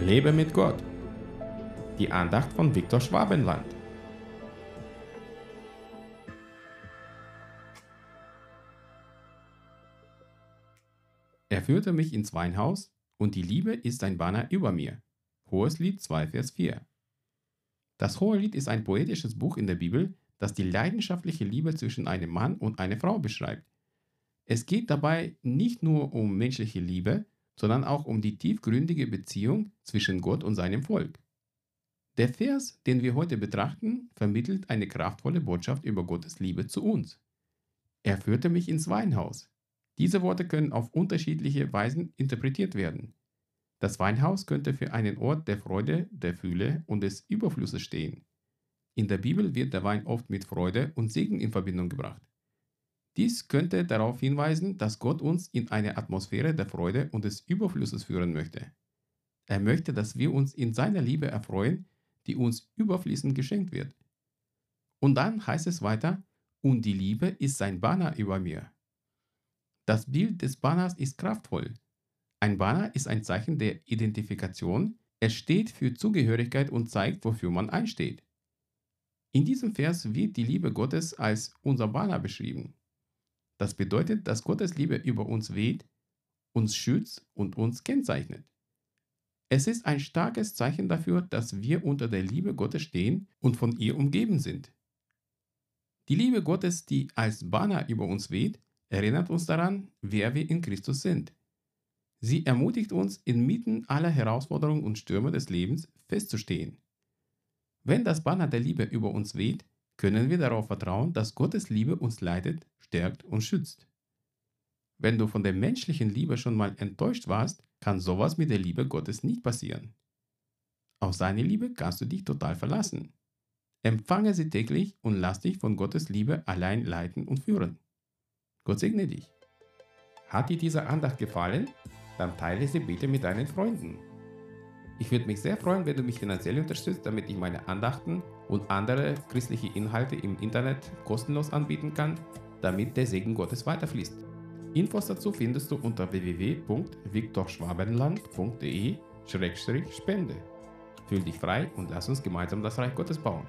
Lebe mit Gott. Die Andacht von Viktor Schwabenland. Er führte mich ins Weinhaus, und die Liebe ist ein Banner über mir. Hohes Lied 2, Vers 4. Das Hohelied ist ein poetisches Buch in der Bibel, das die leidenschaftliche Liebe zwischen einem Mann und einer Frau beschreibt. Es geht dabei nicht nur um menschliche Liebe, sondern auch um die tiefgründige Beziehung zwischen Gott und seinem Volk. Der Vers, den wir heute betrachten, vermittelt eine kraftvolle Botschaft über Gottes Liebe zu uns. Er führte mich ins Weinhaus. Diese Worte können auf unterschiedliche Weisen interpretiert werden. Das Weinhaus könnte für einen Ort der Freude, der Fülle und des Überflusses stehen. In der Bibel wird der Wein oft mit Freude und Segen in Verbindung gebracht. Dies könnte darauf hinweisen, dass Gott uns in eine Atmosphäre der Freude und des Überflusses führen möchte. Er möchte, dass wir uns in seiner Liebe erfreuen, die uns überfließend geschenkt wird. Und dann heißt es weiter, und die Liebe ist sein Banner über mir. Das Bild des Banners ist kraftvoll. Ein Banner ist ein Zeichen der Identifikation, es steht für Zugehörigkeit und zeigt, wofür man einsteht. In diesem Vers wird die Liebe Gottes als unser Banner beschrieben. Das bedeutet, dass Gottes Liebe über uns weht, uns schützt und uns kennzeichnet. Es ist ein starkes Zeichen dafür, dass wir unter der Liebe Gottes stehen und von ihr umgeben sind. Die Liebe Gottes, die als Banner über uns weht, erinnert uns daran, wer wir in Christus sind. Sie ermutigt uns, inmitten aller Herausforderungen und Stürme des Lebens festzustehen. Wenn das Banner der Liebe über uns weht, können wir darauf vertrauen, dass Gottes Liebe uns leitet, stärkt und schützt. Wenn du von der menschlichen Liebe schon mal enttäuscht warst, kann sowas mit der Liebe Gottes nicht passieren. Auf seine Liebe kannst du dich total verlassen. Empfange sie täglich und lass dich von Gottes Liebe allein leiten und führen. Gott segne dich. Hat dir diese Andacht gefallen? Dann teile sie bitte mit deinen Freunden. Ich würde mich sehr freuen, wenn du mich finanziell unterstützt, damit ich meine Andachten und andere christliche Inhalte im Internet kostenlos anbieten kann, damit der Segen Gottes weiterfließt. Infos dazu findest du unter www.viktorschwabenland.de-spende. Fühl dich frei und lass uns gemeinsam das Reich Gottes bauen.